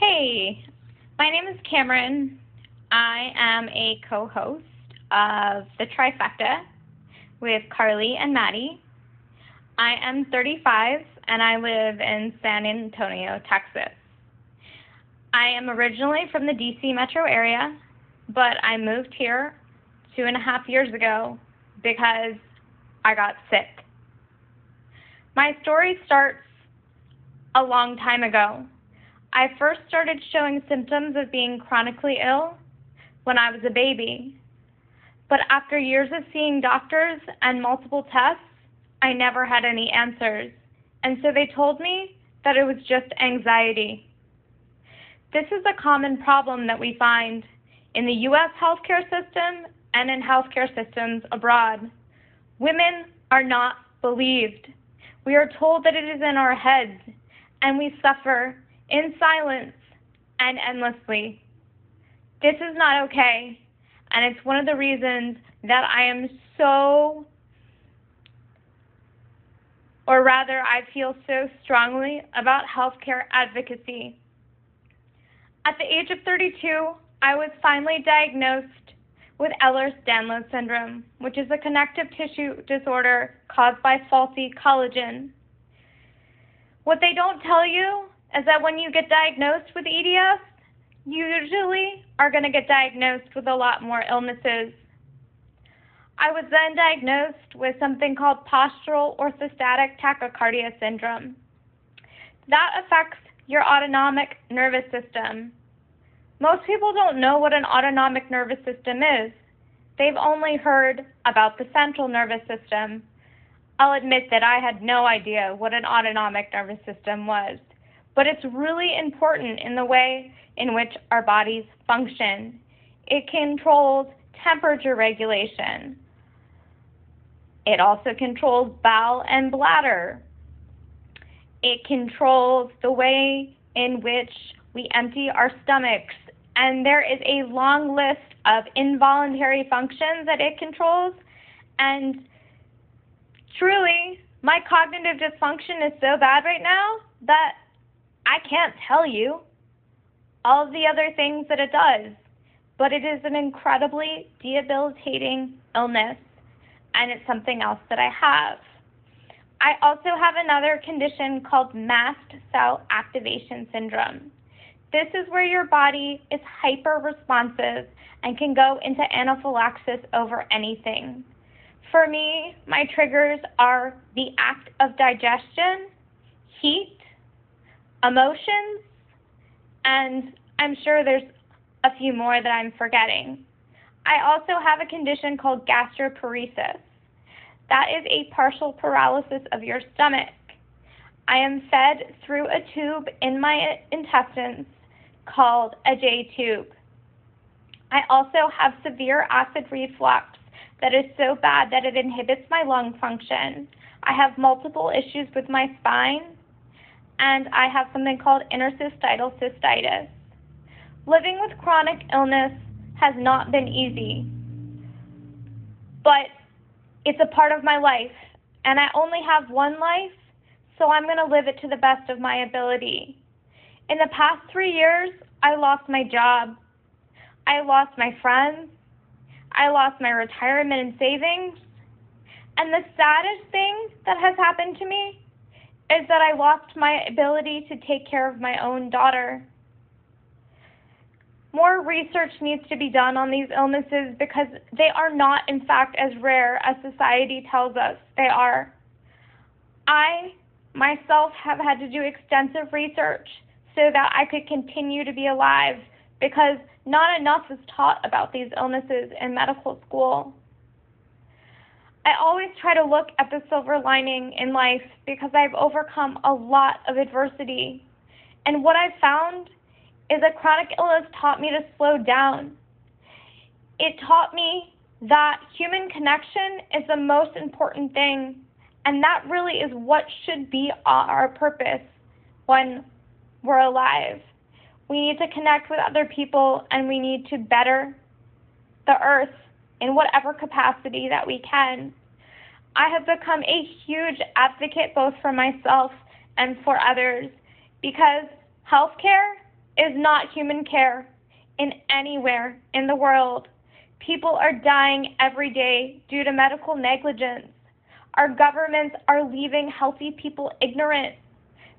Hey, my name is Cameron. I am a co-host of The Trifecta with Carly and Maddie. I am 35 and I live in San Antonio, Texas. I am originally from the DC metro area, but I moved here two and a half years ago because I got sick. My story starts a long time ago. I first started showing symptoms of being chronically ill when I was a baby. But after years of seeing doctors and multiple tests, I never had any answers. And so they told me that it was just anxiety. This is a common problem that we find in the U.S. healthcare system and in healthcare systems abroad. Women are not believed. We are told that it is in our heads, and we suffer in silence and endlessly. This is not okay, and it's one of the reasons that I am so, or rather, I feel so strongly about healthcare advocacy. At the age of 32, I was finally diagnosed with Ehlers-Danlos syndrome, which is a connective tissue disorder caused by faulty collagen. What they don't tell you is that when you get diagnosed with EDS, you usually are going to get diagnosed with a lot more illnesses. I was then diagnosed with something called postural orthostatic tachycardia syndrome. That affects your autonomic nervous system. Most people don't know what an autonomic nervous system is. They've only heard about the central nervous system. I'll admit that I had no idea what an autonomic nervous system was but it's really important in the way in which our bodies function. It controls temperature regulation. It also controls bowel and bladder. It controls the way in which we empty our stomachs. And there is a long list of involuntary functions that it controls. And truly, my cognitive dysfunction is so bad right now that I can't tell you all the other things that it does, but it is an incredibly debilitating illness, and it's something else that I have. I also have another condition called mast cell activation syndrome. This is where your body is hyper responsive and can go into anaphylaxis over anything. For me, my triggers are the act of digestion, heat, emotions, and I'm sure there's a few more that I'm forgetting. I also have a condition called gastroparesis. That is a partial paralysis of your stomach. I am fed through a tube in my intestines called a J tube. I also have severe acid reflux that is so bad that it inhibits my lung function. I have multiple issues with my spine and I have something called interstitial cystitis. Living with chronic illness has not been easy, but it's a part of my life, and I only have one life, so I'm going to live it to the best of my ability. In the past three years, I lost my job. I lost my friends. I lost my retirement and savings. And the saddest thing that has happened to me is that I lost my ability to take care of my own daughter. More research needs to be done on these illnesses because they are not, in fact, as rare as society tells us they are. I myself have had to do extensive research so that I could continue to be alive because not enough is taught about these illnesses in medical school. I always try to look at the silver lining in life because I've overcome a lot of adversity. And what I've found is that chronic illness taught me to slow down. It taught me that human connection is the most important thing, and that really is what should be our purpose when we're alive. We need to connect with other people and we need to better the earth in whatever capacity that we can. I have become a huge advocate both for myself and for others because healthcare is not human care in anywhere in the world. People are dying every day due to medical negligence. Our governments are leaving healthy people ignorant.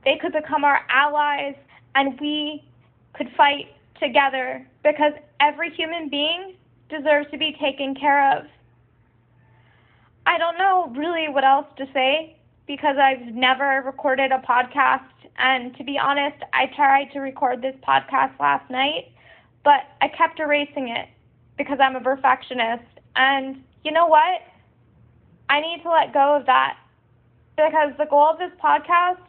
They could become our allies and we could fight together because every human being deserves to be taken care of. I don't know really what else to say because I've never recorded a podcast. And to be honest, I tried to record this podcast last night, but I kept erasing it because I'm a perfectionist. And you know what? I need to let go of that because the goal of this podcast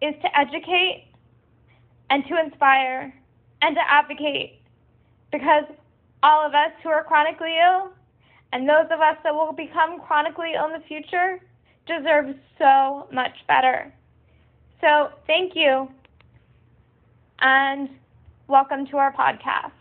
is to educate and to inspire and to advocate because all of us who are chronically ill and those of us that will become chronically ill in the future deserve so much better. So, thank you and welcome to our podcast.